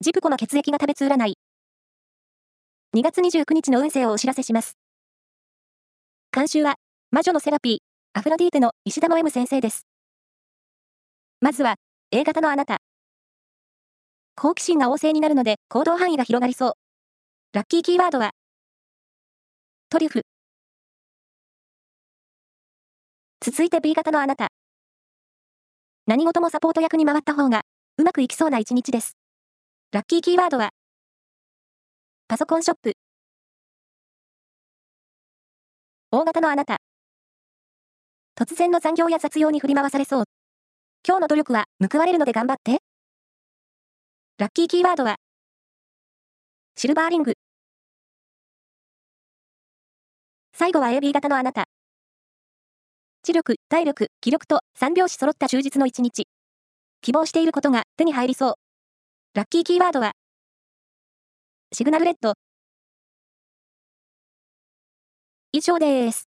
ジプコの血液が食べつ占い。2月29日の運勢をお知らせします。監修は、魔女のセラピー、アフロディーテの石田の M 先生です。まずは、A 型のあなた。好奇心が旺盛になるので行動範囲が広がりそう。ラッキーキーワードは、トリュフ。続いて B 型のあなた。何事もサポート役に回った方が、うまくいきそうな一日です。ラッキーキーワードは、パソコンショップ。大型のあなた。突然の残業や雑用に振り回されそう。今日の努力は報われるので頑張って。ラッキーキーワードは、シルバーリング。最後は AB 型のあなた。知力、体力、気力と3拍子揃った充実の一日。希望していることが手に入りそう。ラッキーキーワードは、シグナルレッド。以上です。